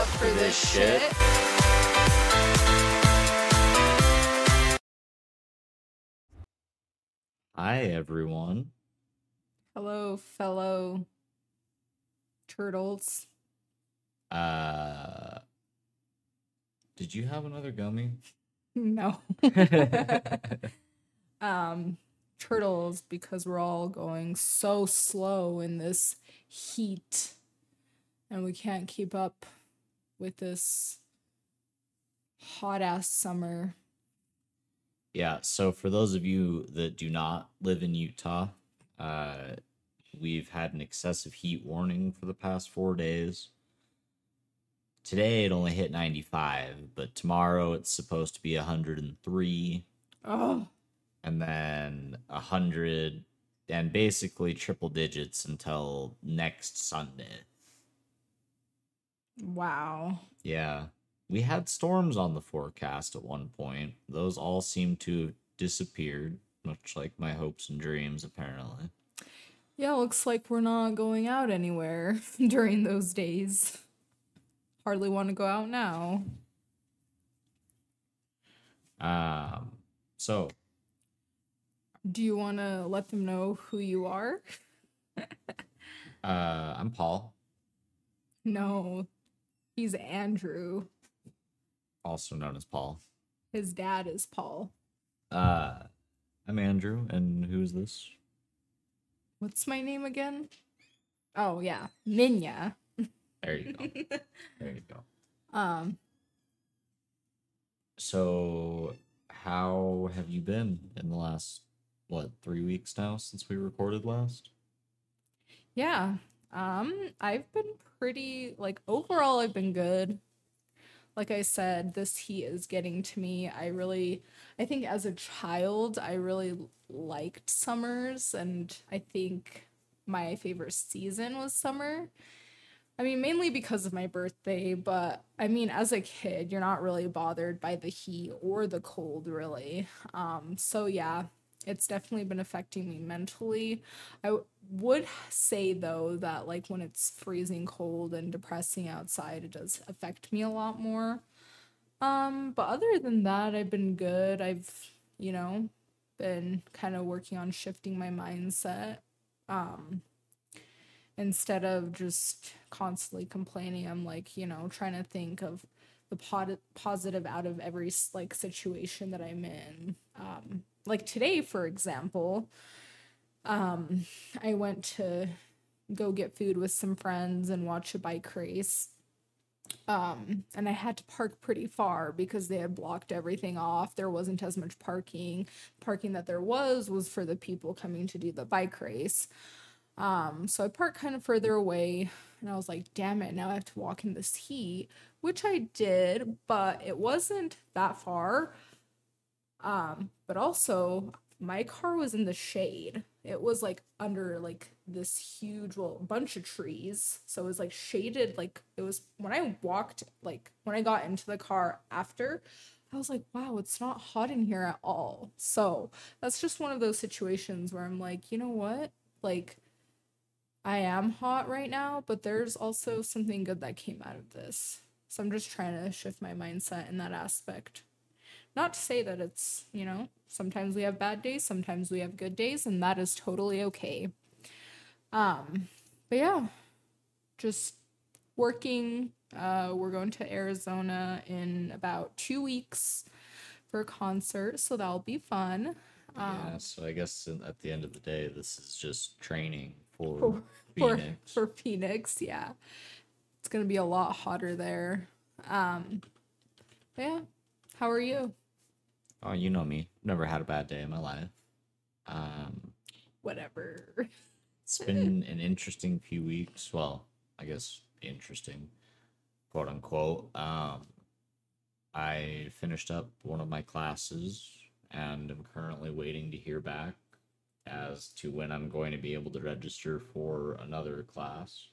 didn't sign up for this shit. Hi, everyone. Hello, fellow turtles. Uh, did you have another gummy? No. um, turtles, because we're all going so slow in this heat and we can't keep up with this hot ass summer. yeah, so for those of you that do not live in Utah, uh, we've had an excessive heat warning for the past four days. Today it only hit 95, but tomorrow it's supposed to be 103, Oh, and then 100, and basically triple digits until next Sunday. Wow. Yeah. We had storms on the forecast at one point. Those all seem to have disappeared, much like my hopes and dreams, apparently. Yeah, looks like we're not going out anywhere during those days. Hardly want to go out now. Um, so, Do you want to let them know who you are? uh, I'm Paul, No, he's Andrew. also known as Paul. His dad is Paul. Uh, I'm Andrew, and who's this? What's my name again? Oh yeah, Minya. There you go. there you go. Um, So, how have you been in the last, what, three weeks now since we recorded last? yeah. Um, I've been pretty like overall I've been good. Like I said, this heat is getting to me. I really I think as a child I really liked summers and I think my favorite season was summer. I mean, mainly because of my birthday, but I mean, as a kid, you're not really bothered by the heat or the cold, really. Um, so yeah, it's definitely been affecting me mentally. I w- would say though that like when it's freezing cold and depressing outside, it does affect me a lot more. Um, but other than that, I've been good. I've, you know, been kind of working on shifting my mindset. Um, instead of just constantly complaining, I'm like, you know, trying to think of the pot- positive out of every like situation that I'm in. Um, like today, for example, um, I went to go get food with some friends and watch a bike race. Um, and I had to park pretty far because they had blocked everything off. There wasn't as much parking. Parking that there was was for the people coming to do the bike race. Um, so I parked kind of further away and I was like, damn it, now I have to walk in this heat, which I did, but it wasn't that far. Um, but also my car was in the shade. It was like under like this huge well bunch of trees. So it was like shaded like it was when I walked like when I got into the car after I was like, wow, it's not hot in here at all. So that's just one of those situations where I'm like, you know what? Like I am hot right now, but there's also something good that came out of this. So I'm just trying to shift my mindset in that aspect. Not to say that it's, you know, sometimes we have bad days, sometimes we have good days, and that is totally okay. Um, but yeah, just working. Uh, we're going to Arizona in about two weeks for a concert, so that'll be fun. yeah, so I guess at the end of the day, this is just training for, for for, Phoenix. for Phoenix, yeah. It's gonna be a lot hotter there. Um but yeah. How are you? Oh, you know me. Never had a bad day in my life. Um, Whatever. it's been an interesting few weeks. Well, I guess interesting, quote unquote. Um, I finished up one of my classes and am currently waiting to hear back as to when I'm going to be able to register for another class.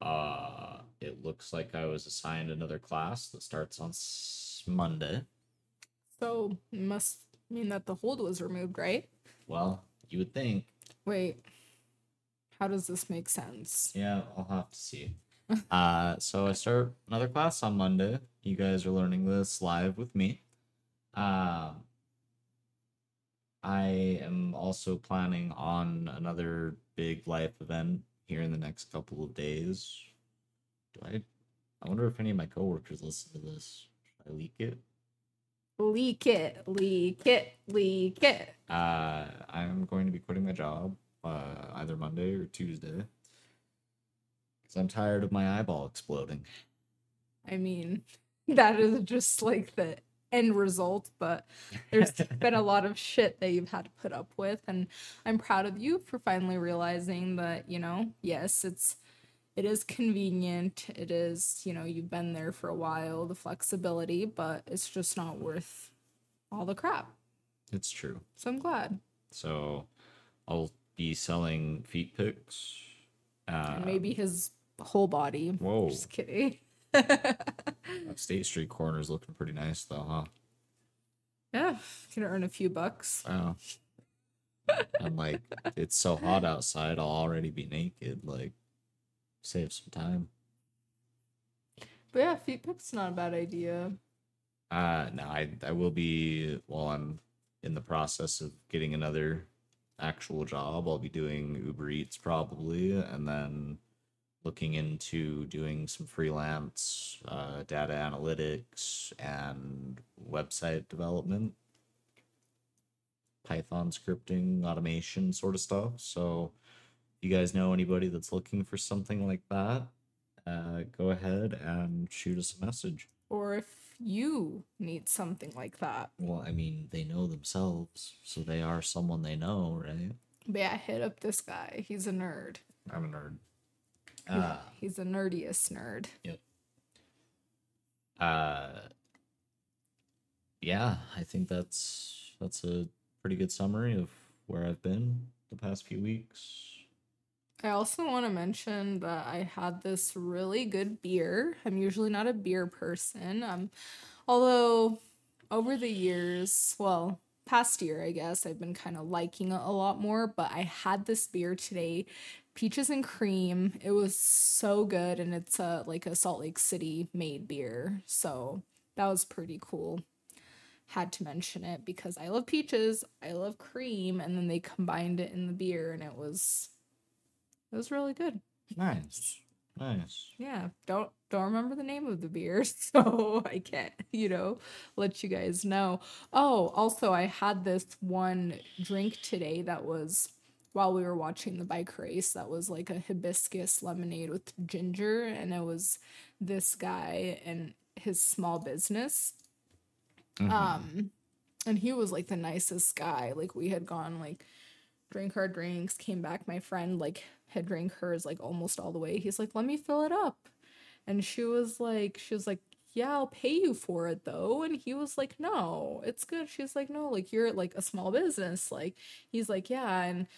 Uh, it looks like I was assigned another class that starts on s- Monday. So must mean that the hold was removed, right? Well, you would think. Wait. How does this make sense? Yeah, I'll have to see. uh, so I start another class on Monday. You guys are learning this live with me. Um, I am also planning on another big life event here in the next couple of days. Do I? I wonder if any of my coworkers listen to this. I leak it? Leak it, leak it, leak it. Uh, I'm going to be quitting my job uh, either Monday or Tuesday because I'm tired of my eyeball exploding. I mean, that is just like the end result, but there's been a lot of shit that you've had to put up with. And I'm proud of you for finally realizing that, you know, yes, it's it is convenient. It is, you know, you've been there for a while, the flexibility, but it's just not worth all the crap. It's true. So I'm glad. So I'll be selling feet pics. Uh, maybe his whole body. Whoa. Just kidding. State Street corner is looking pretty nice, though, huh? Yeah, can earn a few bucks. Wow. I'm like, it's so hot outside. I'll already be naked. Like, save some time. But yeah, feet pick's not a bad idea. Uh no, I I will be while I'm in the process of getting another actual job. I'll be doing Uber Eats probably, and then looking into doing some freelance uh, data analytics and website development, Python scripting, automation sort of stuff. So, you guys know anybody that's looking for something like that, uh, go ahead and shoot us a message. Or if you need something like that. Well, I mean, they know themselves, so they are someone they know, right? But yeah, hit up this guy. He's a nerd. I'm a nerd. Uh, He's the nerdiest nerd. Yep. Uh, yeah, I think that's that's a pretty good summary of where I've been the past few weeks. I also want to mention that I had this really good beer. I'm usually not a beer person. Um, although over the years, well, past year, I guess, I've been kind of liking it a lot more. But I had this beer today, peaches and cream. It was so good, and it's a like a Salt Lake City made beer, so that was pretty cool. Had to mention it because I love peaches, I love cream, and then they combined it in the beer, and it was it was really good. Nice, nice. Yeah, don't don't remember the name of the beer, so I can't, you know, let you guys know. Oh, also I had this one drink today that was while we were watching the bike race that was like a hibiscus lemonade with ginger and it was this guy and his small business. Mhm. Um and he was like the nicest guy. Like we had gone like drink our drinks, came back. My friend like had drank hers like almost all the way. He's like, "Let me fill it up." And she was like she was like, "Yeah, I'll pay you for it though." And he was like, "No, it's good." She's like, "No, like you're like a small business." Like he's like, "Yeah, and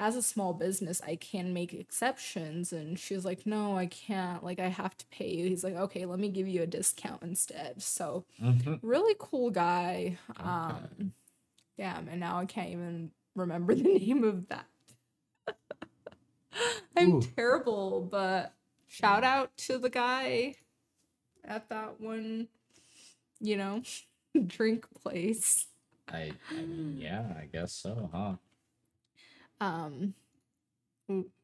as a small business, I can make exceptions." And she was like, "No, I can't. Like I have to pay you." He's like, "Okay, let me give you a discount instead." So, Mhm. really cool guy. Okay. Um damn, and now I can't even remember the name of that. I'm Ooh. terrible, but shout out to the guy at that one, you know, drink place. I, I mean, yeah, I guess so, huh? Um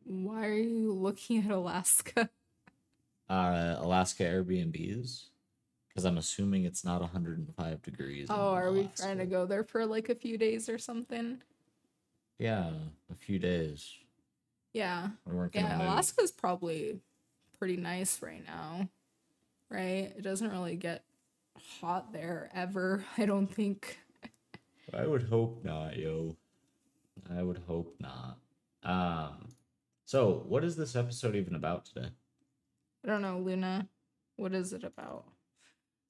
why are you looking at Alaska? Uh, Alaska Airbnbs, because I'm assuming it's not 105 degrees. Oh, are we trying to go there for like a few days or something? Yeah, a few days. Yeah. We weren't Yeah, move. Alaska's probably pretty nice right now, right? It doesn't really get hot there ever, I don't think. I would hope not, yo. I would hope not. Um, so what is this episode even about today? I don't know, Luna. What is it about?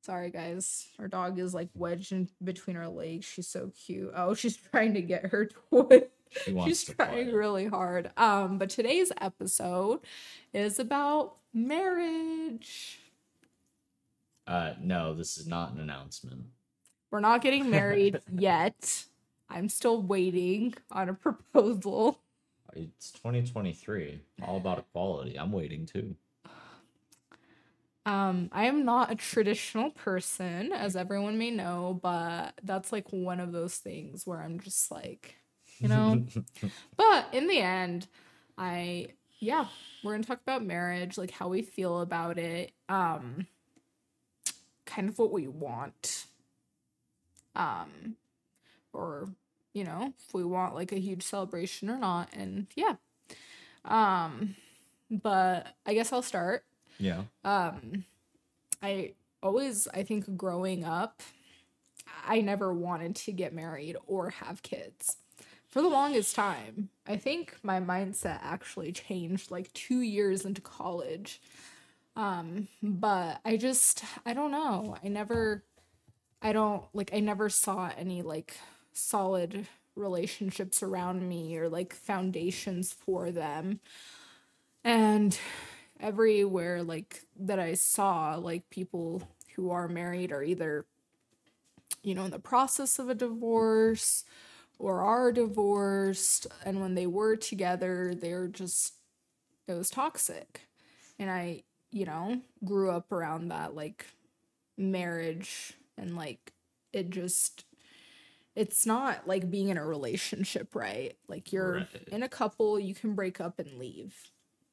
Sorry, guys. Our dog is like wedged in between our legs. She's so cute. Oh, she's trying to get her toy. She's trying really hard. Um, but today's episode is about marriage. Uh, no, this is not an announcement. We're not getting married yet. I'm still waiting on a proposal. It's 2023. All about equality. I'm waiting too. Um, I am not a traditional person, as everyone may know, but that's like one of those things where I'm just like, you know. but in the end, I yeah, we're gonna talk about marriage, like how we feel about it, um, kind of what we want, um, or you know, if we want like a huge celebration or not, and yeah, um, but I guess I'll start. Yeah. Um, I always, I think, growing up, I never wanted to get married or have kids for the longest time. I think my mindset actually changed like two years into college. Um, but I just, I don't know. I never, I don't like, I never saw any like solid relationships around me or like foundations for them. And everywhere like that I saw, like people who are married are either, you know, in the process of a divorce or are divorced. And when they were together, they're just, it was toxic. And I, you know, grew up around that like marriage and like it just, it's not like being in a relationship, right? Like you're Right. in a couple, you can break up and leave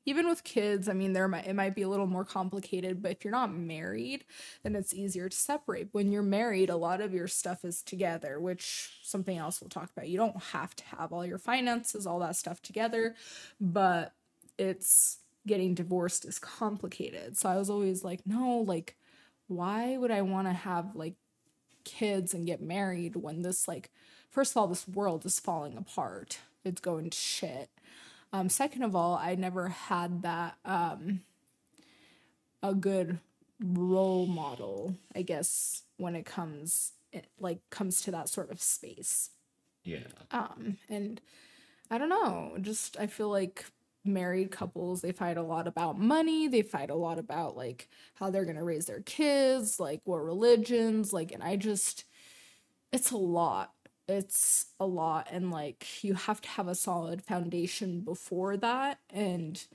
even with kids i mean there might it might be a little more complicated but if you're not married then it's easier to separate. When you're married a lot of your stuff is together which something else we'll talk about. You don't have to have all your finances all that stuff together but it's getting divorced is complicated. So i was always like no like why would i want to have like kids and get married when this like first of all this world is falling apart. It's going to shit um, second of all, I never had that um, a good role model, I guess, when it comes it, like comes to that sort of space. Yeah. Um, and I don't know, just I feel like married couples they fight a lot about money, they fight a lot about like how they're gonna raise their kids, like what religions, like, and I just it's a lot it's a lot and like you have to have a solid foundation before that and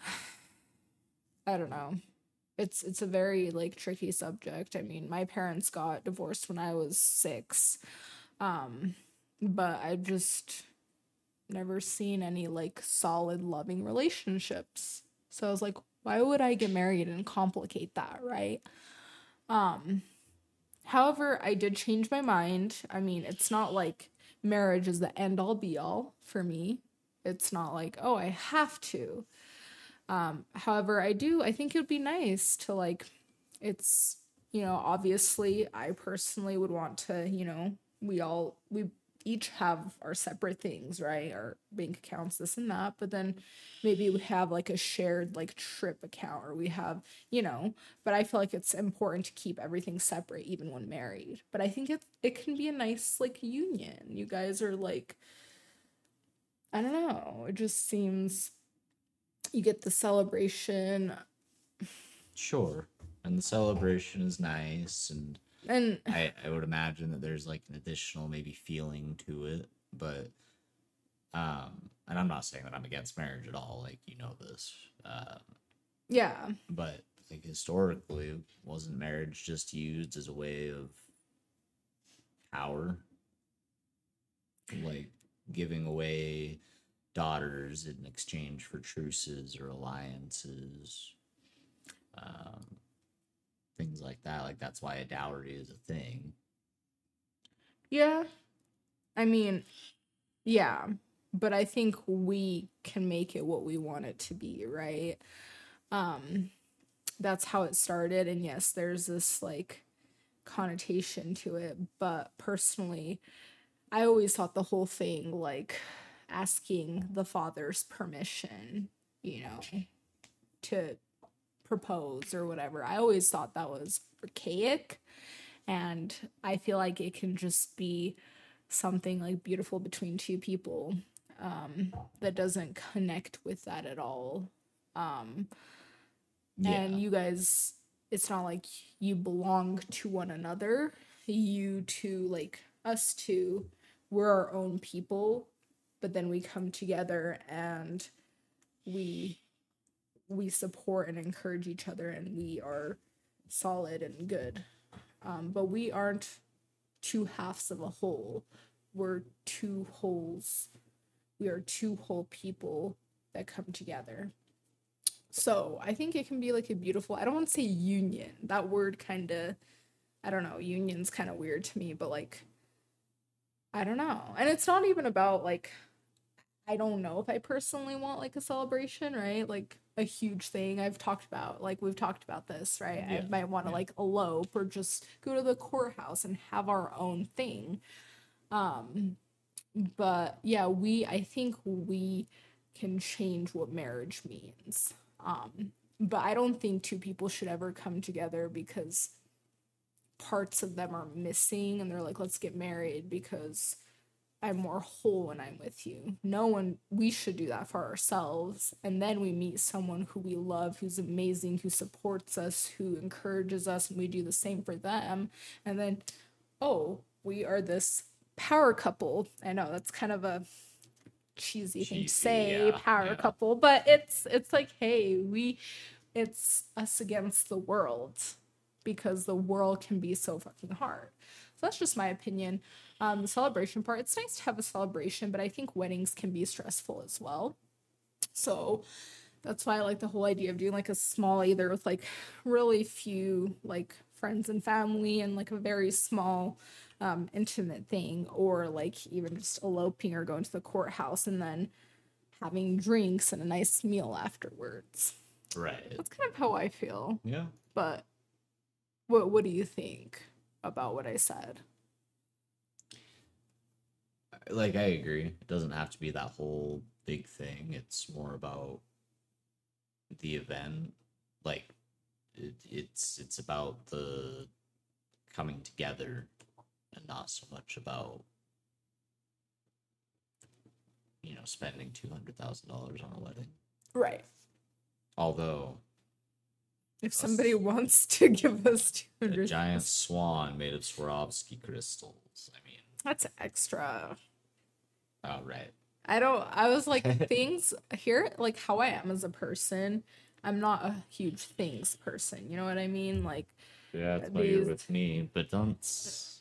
i don't know. It's it's a very like tricky subject. I mean my parents got divorced when i was 6 um but I've just never seen any like solid loving relationships. So i was like why would i get married and complicate that right? Um However, I did change my mind. I mean, it's not like marriage is the end all be all for me. It's not like, oh, I have to. Um, however, I do, I think it would be nice to like, it's, you know, obviously, I personally would want to, you know, we all, we each have our separate things, right? Our bank accounts, this and that. But then maybe we have like a shared like trip account or we have, you know, but I feel like it's important to keep everything separate even when married. But I think it it can be a nice like union. You guys are like I don't know. It just seems you get the celebration Sure. And the celebration is nice and and I, I would imagine that there's like an additional maybe feeling to it, but um and I'm not saying that I'm against marriage at all, like you know this. Um yeah. but like historically wasn't marriage just used as a way of power like giving away daughters in exchange for truces or alliances um things like that like that's why a dowry is a thing Yeah. I mean, yeah, but I think we can make it what we want it to be, right? Um that's how it started and yes, there's this like connotation to it, but personally, I always thought the whole thing like asking the father's permission, you know, to propose or whatever. I always thought that was archaic and I feel like it can just be something like beautiful between two people um that doesn't connect with that at all. Um and you guys it's not like you belong to one another. You two like us two we're our own people but then we come together and we we support and encourage each other and we are solid and good. Um, but we aren't two halves of a whole. We're two wholes. We are two whole people that come together. So i think it can be like a beautiful i don't want to say union. That word kind of i don't know union's kind of weird to me but like i don't know. And it's not even about like I don't know if I personally want like a celebration, right? Like a huge thing I've talked about. Like we've talked about this, right? Yeah, I might want to yeah. like elope or just go to the courthouse and have our own thing. Um but yeah, we I think we can change what marriage means. Um but I don't think two people should ever come together because parts of them are missing and they're like let's get married because I'm more whole when I'm with you. No one, we should do that for ourselves. And then we meet someone who we love, who's amazing, who supports us, who encourages us, and we do the same for them. And then, oh, we are this power couple. I know that's kind of a cheesy thing to say, yeah, power yeah. couple, but it's it's like, hey, we it's us against the world because the world can be so fucking hard. So that's just my opinion. Um, the celebration part, it's nice to have a celebration, but I think weddings can be stressful as well. So that's why I like the whole idea of doing like a small, either with like really few like friends and family and like a very small, um, intimate thing, or like even just eloping or going to the courthouse and then having drinks and a nice meal afterwards. Right. That's kind of how I feel. Yeah. But what what do you think about what I said? Like I agree. It doesn't have to be that whole big thing. It's more about the event. Like it, it's it's about the coming together and not so much about you know spending two hundred thousand dollars on a wedding. Right. Although If somebody wants to give us two a giant swan made of Swarovski crystals. I mean, that's extra. Oh right. I don't. I was like things here, like how I am as a person. I'm not a huge things person. You know what I mean? Like Yeah, that's why you're with me, but don't.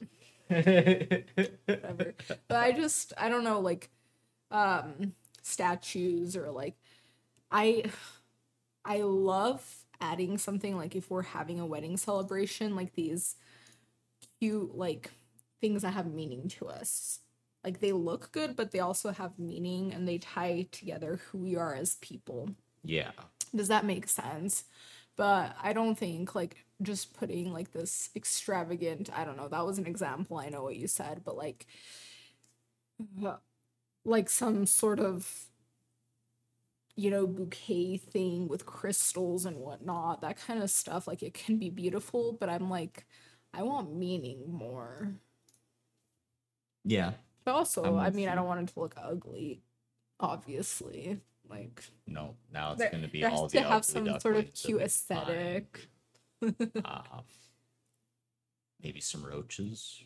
whatever. but I just I don't know like um statues or like I I love adding something like if we're having a wedding celebration like these cute like things that have meaning to us. Like they look good but they also have meaning and they tie together who we are as people. Yeah. Does that make sense? But I don't think like just putting like this extravagant, I don't know, that was an example. I know what you said, but like like some sort of you know, bouquet thing with crystals and whatnot, that kind of stuff, like it can be beautiful, but I'm like, I want meaning more. Yeah. But also, I'm I mean, I don't want it to look ugly, obviously. Like, No. Now it's going to be all to the have some sort of cute aesthetic. Um, maybe some roaches.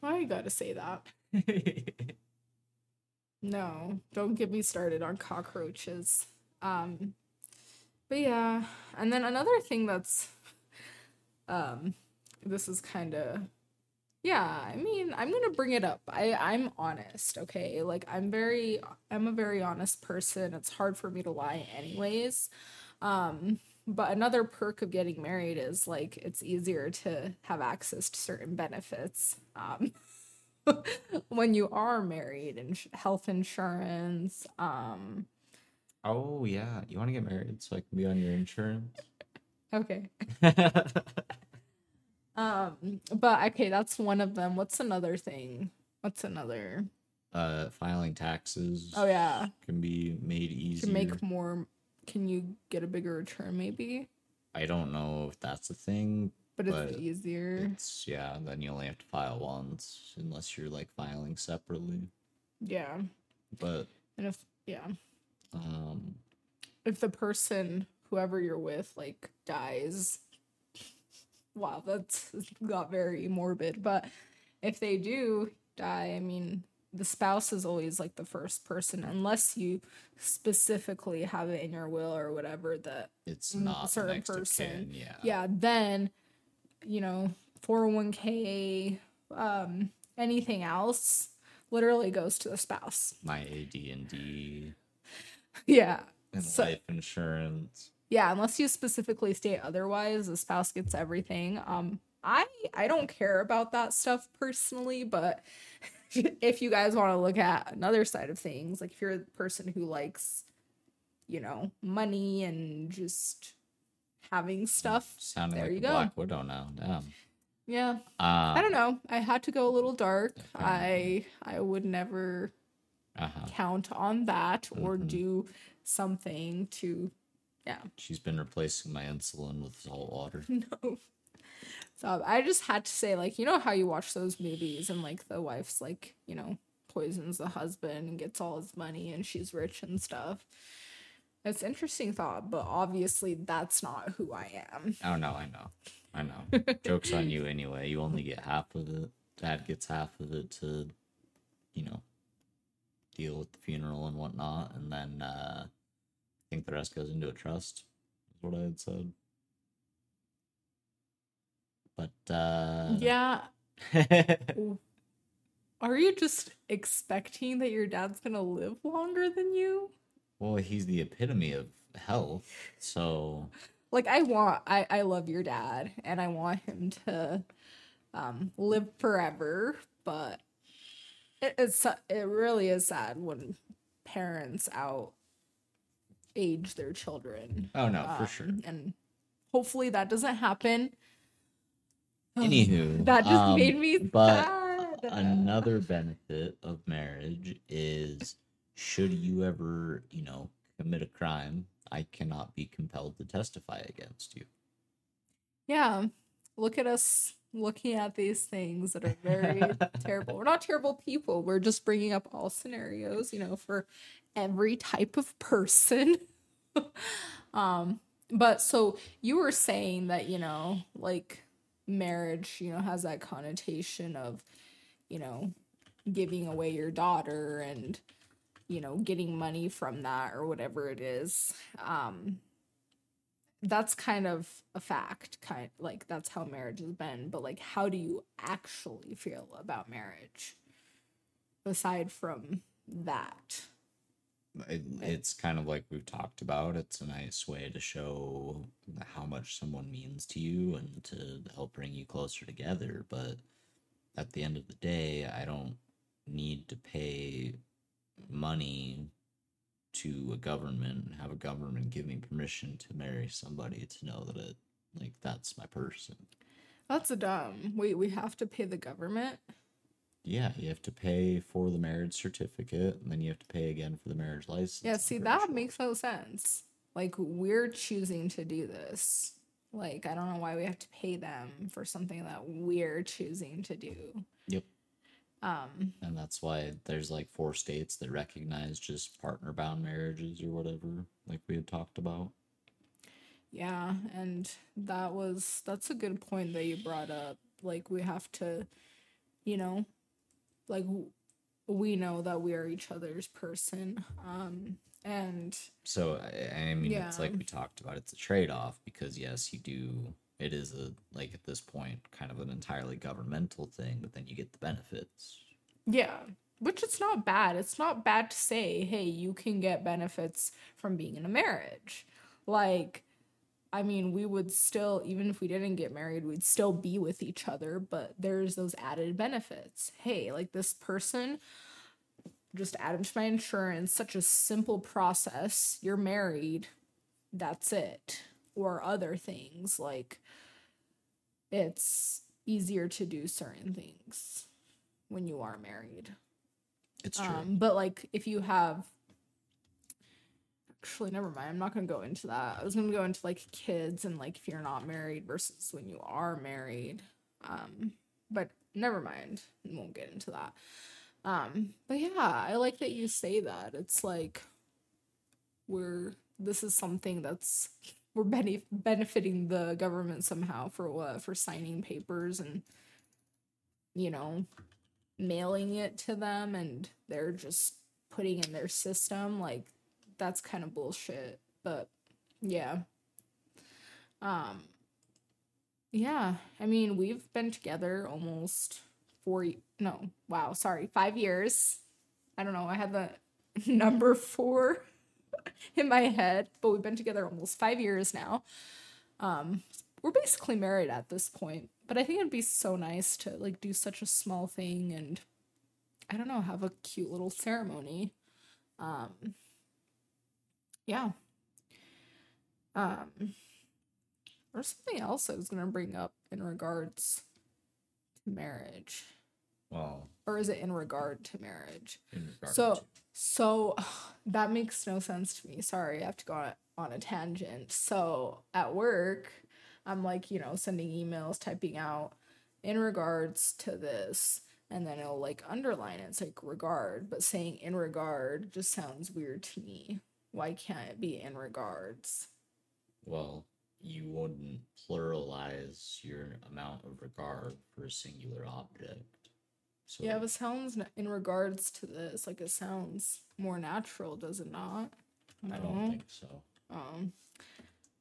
Why you gotta say that? No, don't get me started on cockroaches. Um, but yeah, and then another thing that's, um, this is kind of, yeah. I mean, I'm gonna bring it up. I I'm honest, okay. Like I'm very, I'm a very honest person. It's hard for me to lie, anyways. Um, but another perk of getting married is like it's easier to have access to certain benefits. Um. when you are married and health insurance um oh, yeah. You want to get married so I can be on your insurance? okay um but okay that's one of them what's another thing what's another uh, filing taxes oh yeah can be made easier. to make more can you get a bigger return maybe I don't know if that's a thing. but it's easier It's yeah. Then you only have to file once, unless you're like filing separately. yeah But and if yeah um, if the person whoever you're with like dies wow that's got very morbid but if they do die i mean the spouse is always like the first person unless you specifically have it in your will or whatever that It's not the certain person. kin, Yeah. yeah then you know 401k um anything else literally goes to the spouse My AD and D yeah and So- life insurance. Yeah unless you specifically state otherwise the spouse gets everything um i i don't care about that stuff personally but if you guys want to look at another side of things like if you're a person who likes you know money and just having stuff Sounding there like you a go. Black Widow now. Damn. yeah Uh, i don't know i had to go a little dark i i would never uh-huh. count on that or Mhm. do something to yeah She's been replacing my insulin with salt water. no. So I just had to say, like, you know how you watch those movies and like the wife's like, you know, poisons the husband and gets all his money and she's rich and stuff. It's interesting thought, but obviously that's not who I am. Oh no, I know. I know. Joke's on you anyway. You only get half of it. Dad gets half of it to, you know, deal with the funeral and whatnot, and then uh think the rest goes into a trust. Is what I had said. But uh Yeah. Are you just expecting that your dad's gonna live longer than you? well, he's the epitome of health, so like I want I I love your dad and I want him to um live forever, but it, it's it really is sad when parents out age their children. oh no, for Um, sure. And hopefully that doesn't happen. Anywho, that just um, made me but sad. another benefit of marriage is should you ever, you know, commit a crime, I cannot be compelled to testify against you. Yeah. Look at us looking at these things that are very terrible. We're not terrible people. We're just bringing up all scenarios, you know, for every type of person. um but so you were saying that, you know, like marriage, you know, has that connotation of, you know, giving away your daughter and you know, getting money from that or whatever it is. Um that's kind of a fact kind like that's how marriage has been but like how do you actually feel about marriage aside from that It, it's kind of like we've talked about. It's a nice way to show how much someone means to you and to help bring you closer together. But at the end of the day, I don't need to pay money to a government and have a government give me permission to marry somebody to know that it like that's my person. that's a dumb wait we have to pay the government Yeah, you have to pay for the marriage certificate and then you have to pay again for the marriage license. yeah see that sure. makes no sense like we're choosing to do this like i don't know why we have to pay them for something that we're choosing to do Yep. Um And that's why there's like four states that recognize just partner bound marriages or whatever, like we had talked about. Yeah, and that was that's a good point that you brought up. Like we have to, you know, like w- we know that we are each other's person. Um and So I, I mean, it's like we talked about. It's a trade off because yes, you do. It is a like at this point kind of an entirely governmental thing, but then you get the benefits. yeah, which it's not bad. It's not bad to say, "Hey, you can get benefits from being in a marriage." Like I mean, we would still, even if we didn't get married, we'd still be with each other, but there's those added benefits. Hey, like this person just add added to my insurance, such a simple process. You're married, that's it. Or other things like it's easier to do certain things when you are married. It's true. Um, but like if you have actually never mind, I'm not gonna go into that. I was gonna go into like kids and like if you're not married versus when you are married. Um, but never mind. We won't get into that. Um, but yeah, I like that you say that. It's like we're this is something that's we're benefiting the government somehow for what for signing papers and you know mailing it to them and they're just putting in their system like that's kind of bullshit but yeah. Um yeah i mean we've been together almost four no wow sorry five years. I don't know i had the number four in my head but we've been together almost five years now. Um we're basically married at this point but i think it'd be so nice to like do such a small thing and i don't know have a cute little ceremony. Um yeah. Um there's something else i was gonna bring up in regards to marriage Well, or is it in regard to marriage in regard so to- so that makes no sense to me sorry i have to go on a, on a tangent so at work i'm like you know sending emails typing out in regards to this and then it'll like underline it. it's like regard but saying in regard just sounds weird to me why can't it be in regards well, you wouldn't pluralize your amount of regard for a singular object. So yeah but it sounds in regards to this like it sounds more natural does it not I don't No? think so. Um,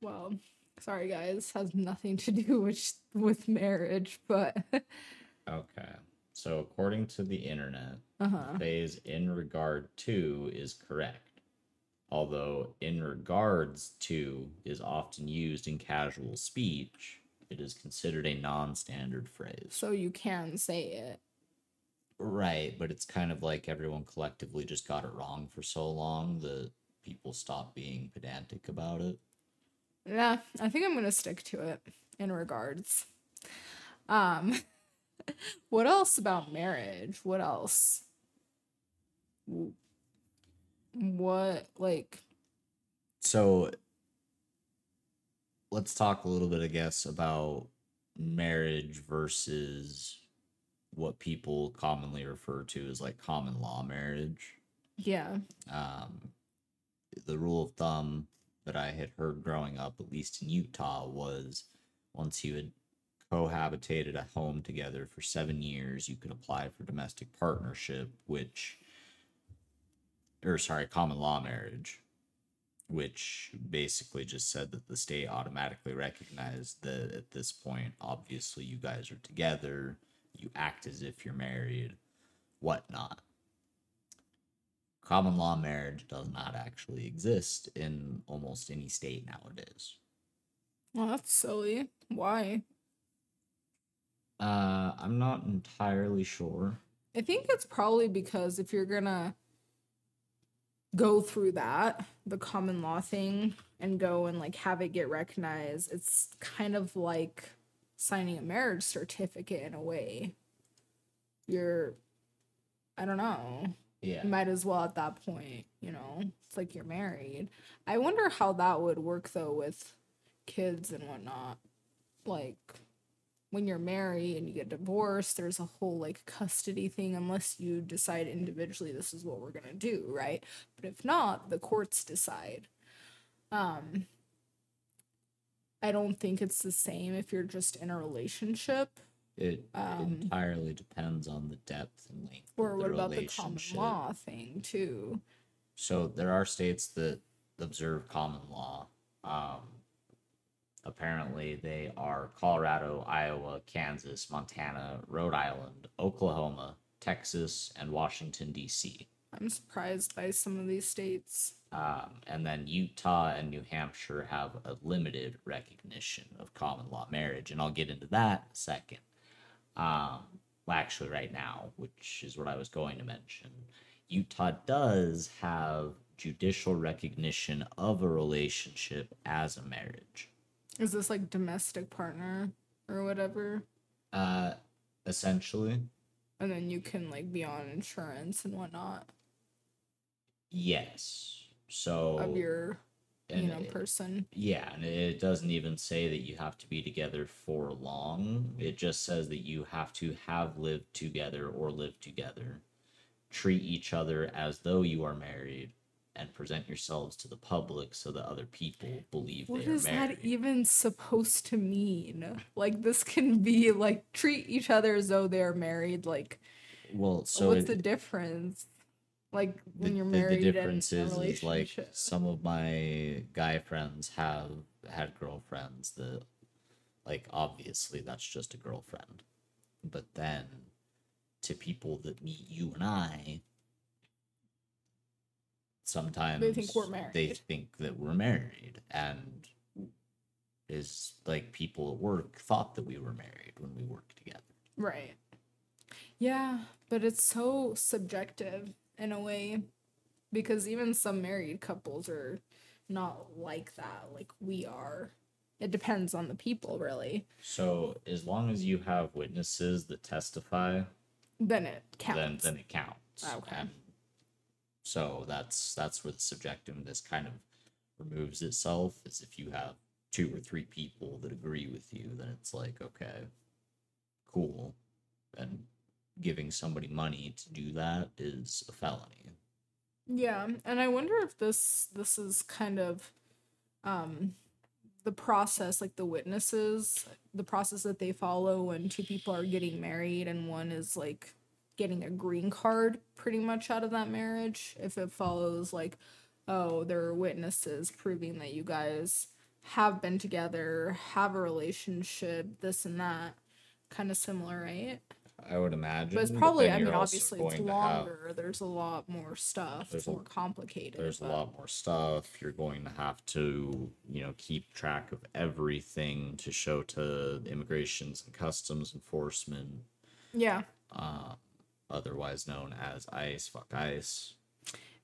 well, sorry guys, has nothing to do with with marriage, but Okay. So according to the internet, uh huh. phrase in regard to is correct. Although in regards to is often used in casual speech, it is considered a non-standard phrase. So you can say it. Right, but it's kind of like everyone collectively just got it wrong for so long that people stopped being pedantic about it. Yeah, I think I'm gonna stick to it in regards. Um, what else about marriage? What else? What like? So let's talk a little bit, I guess, about marriage versus what people commonly refer to as like common law marriage. Yeah. Um, the rule of thumb that I had heard growing up, at least in Utah, was once you had cohabitated at home together for seven years, you could apply for domestic partnership, which, or sorry, common law marriage, which basically just said that the state automatically recognized that at this point, obviously, you guys are together, you act as if you're married, whatnot common law marriage does not actually exist in almost any state nowadays. Well, that's silly. Why? Uh, I'm not entirely sure. I think it's probably because if you're gonna go through that, the common law thing, and go and like have it get recognized, it's kind of like signing a marriage certificate in a way. You're, I don't know, Yeah. you might as well at that point, you know, it's like you're married. I wonder how that would work though with kids and whatnot. Like, when you're married and you get divorced, there's a whole like custody thing unless you decide individually this is what we're going to do, right? But if not, the courts decide. Um I don't think it's the same if you're just in a relationship It Um, entirely depends on the depth and length or of the what about the common law thing too. So there are states that observe common law. Um, apparently, they are Colorado, Iowa, Kansas, Montana, Rhode Island, Oklahoma, Texas, and Washington D.C. I'm surprised by some of these states. Um, and then Utah and New Hampshire have a limited recognition of common law marriage, and I'll get into that in a second. Um, well, actually, right now, which is what I was going to mention, Utah does have judicial recognition of a relationship as a marriage. Is this like domestic partner or whatever? Uh, essentially, And then you can like be on insurance and whatnot yes. So of your you know it- person. Yeah, and it doesn't even say that you have to be together for long. It just says that you have to have lived together or live together. Treat each other as though you are married and present yourselves to the public so that other people believe What is married. that even supposed to mean? Like this can be like treat each other as though they're married. Like Well, so What's it- the difference? Like the, when you're married the and difference in a is, is like some of my guy friends have had girlfriends that like obviously that's just a girlfriend. But then to people that meet you and i sometimes they think we're married. they think that we're married. And is like people at work thought that we were married when we worked together. Right. Yeah, but it's so subjective in a way because even some married couples are not like that, like we are. It depends on the people, really. so as long as you have witnesses that testify Then it then counts. then it counts. Ah, okay. And so that's that's where the subjectiveness kind of removes itself. Is if you have two or three people that agree with you, then it's like okay, cool, and giving somebody money to do that is a felony. Yeah, and I wonder if this this is kind of um the process like the witnesses, the process that they follow when two people are getting married and one is like getting a green card pretty much out of that marriage if it follows like oh there are witnesses proving that you guys have been together, have a relationship, this and that. Kind of similar, right? I would imagine. But it's probably, then I mean, obviously it's to have- longer. There's a lot more stuff. There's it's a- more complicated. there's a lot more stuff you're going to have to you know keep track of everything to show to immigrations and customs enforcement Yeah. uh, otherwise known as ice fuck ice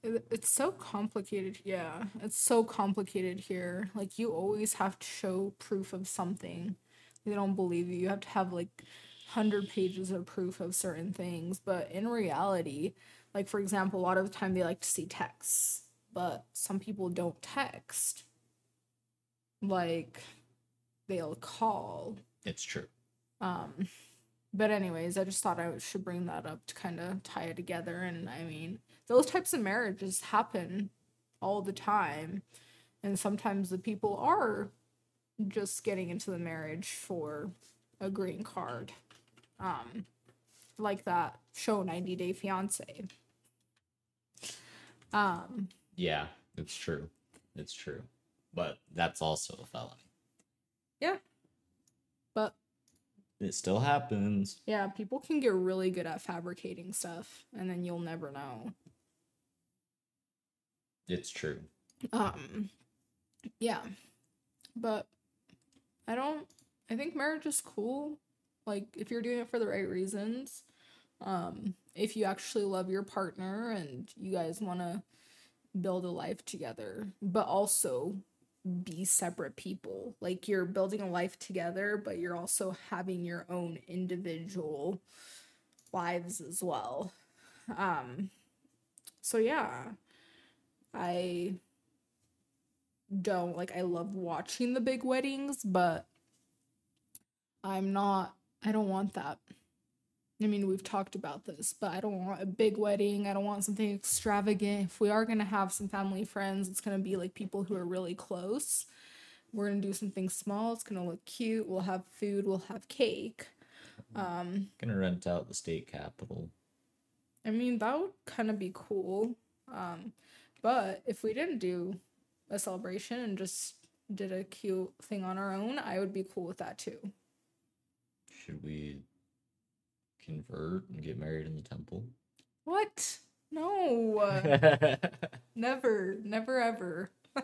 It- It's so complicated. Yeah. It's so complicated here. Like, you always have to show proof of something. They don't believe you. You have to have like 100 pages of proof of certain things. But in reality, like, for example, a lot of the time they like to see texts, but some people don't text. Like, they'll call. it's true Um, but anyways, I just thought I should bring that up to kind of tie it together. And I mean, those types of marriages happen all the time, and sometimes the people are just getting into the marriage for a green card, um, like that show 90 Day Fiance. Um, yeah it's true it's true but that's also a felony yeah, but it still happens yeah, people can get really good at fabricating stuff, and then you'll never know. it's true Um yeah. But I don't I think marriage is cool. Like if you're doing it for the right reasons. Um if you actually love your partner and you guys want to build a life together, but also be separate people. Like you're building a life together, but you're also having your own individual lives as well. Um so yeah. I don't like I love watching the big weddings, but I'm not I don't want that. I mean, we've talked about this, but I don't want a big wedding. I don't want something extravagant. If we are going to have some family friends, it's going to be like people who are really close. We're going to do something small. It's going to look cute. We'll have food, we'll have cake. Um gonna rent out the state capitol I mean, that would kind of be cool. Um, but if we didn't do a celebration and just did a cute thing on our own, I would be cool with that too. Should we convert and get married in the temple What? No, never, never, ever.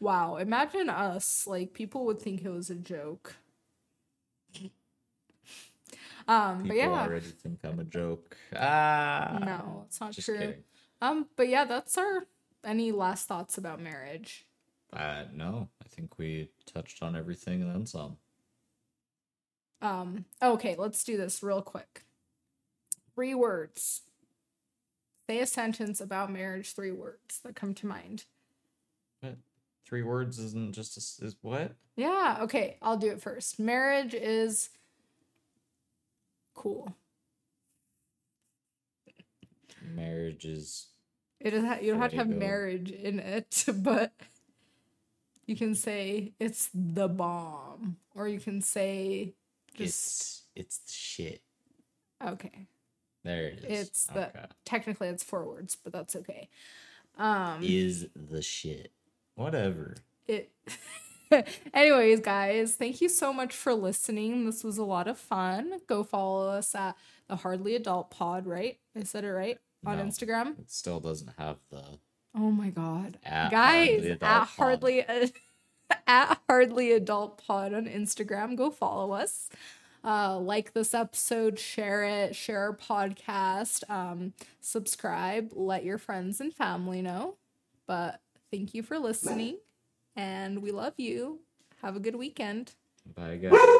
wow, imagine us. Like, people would think it was a joke. Um, people but yeah, already think i'm a joke ah no, it's not just true. kidding Um, but yeah, that's our. Any last thoughts about marriage? Uh, no, I think we touched on everything and then some. Um, okay, let's do this real quick. Three words. Say a sentence about marriage, three words that come to mind. What? Three words isn't just a s is what? Yeah, okay, I'll do it first. Marriage is cool. Marriage is It doesn't ha- you don't have to have marriage in it, but you can say it's the bomb, or you can say just it's it's the shit. okay. There it is. It's the Okay. technically it's four words, but that's okay. Um is the shit. Whatever. it anyways guys thank you so much for listening this was a lot of fun go follow us at the hardly adult pod right i said it right on No. instagram It still doesn't have the oh my god At guys Hardly Adult at Pod. hardly at hardly adult pod on instagram. Go follow us. Uh, like this episode share it share our podcast um, subscribe let your friends and family know. But thank you for listening and we love you. Have a good weekend. Bye guys.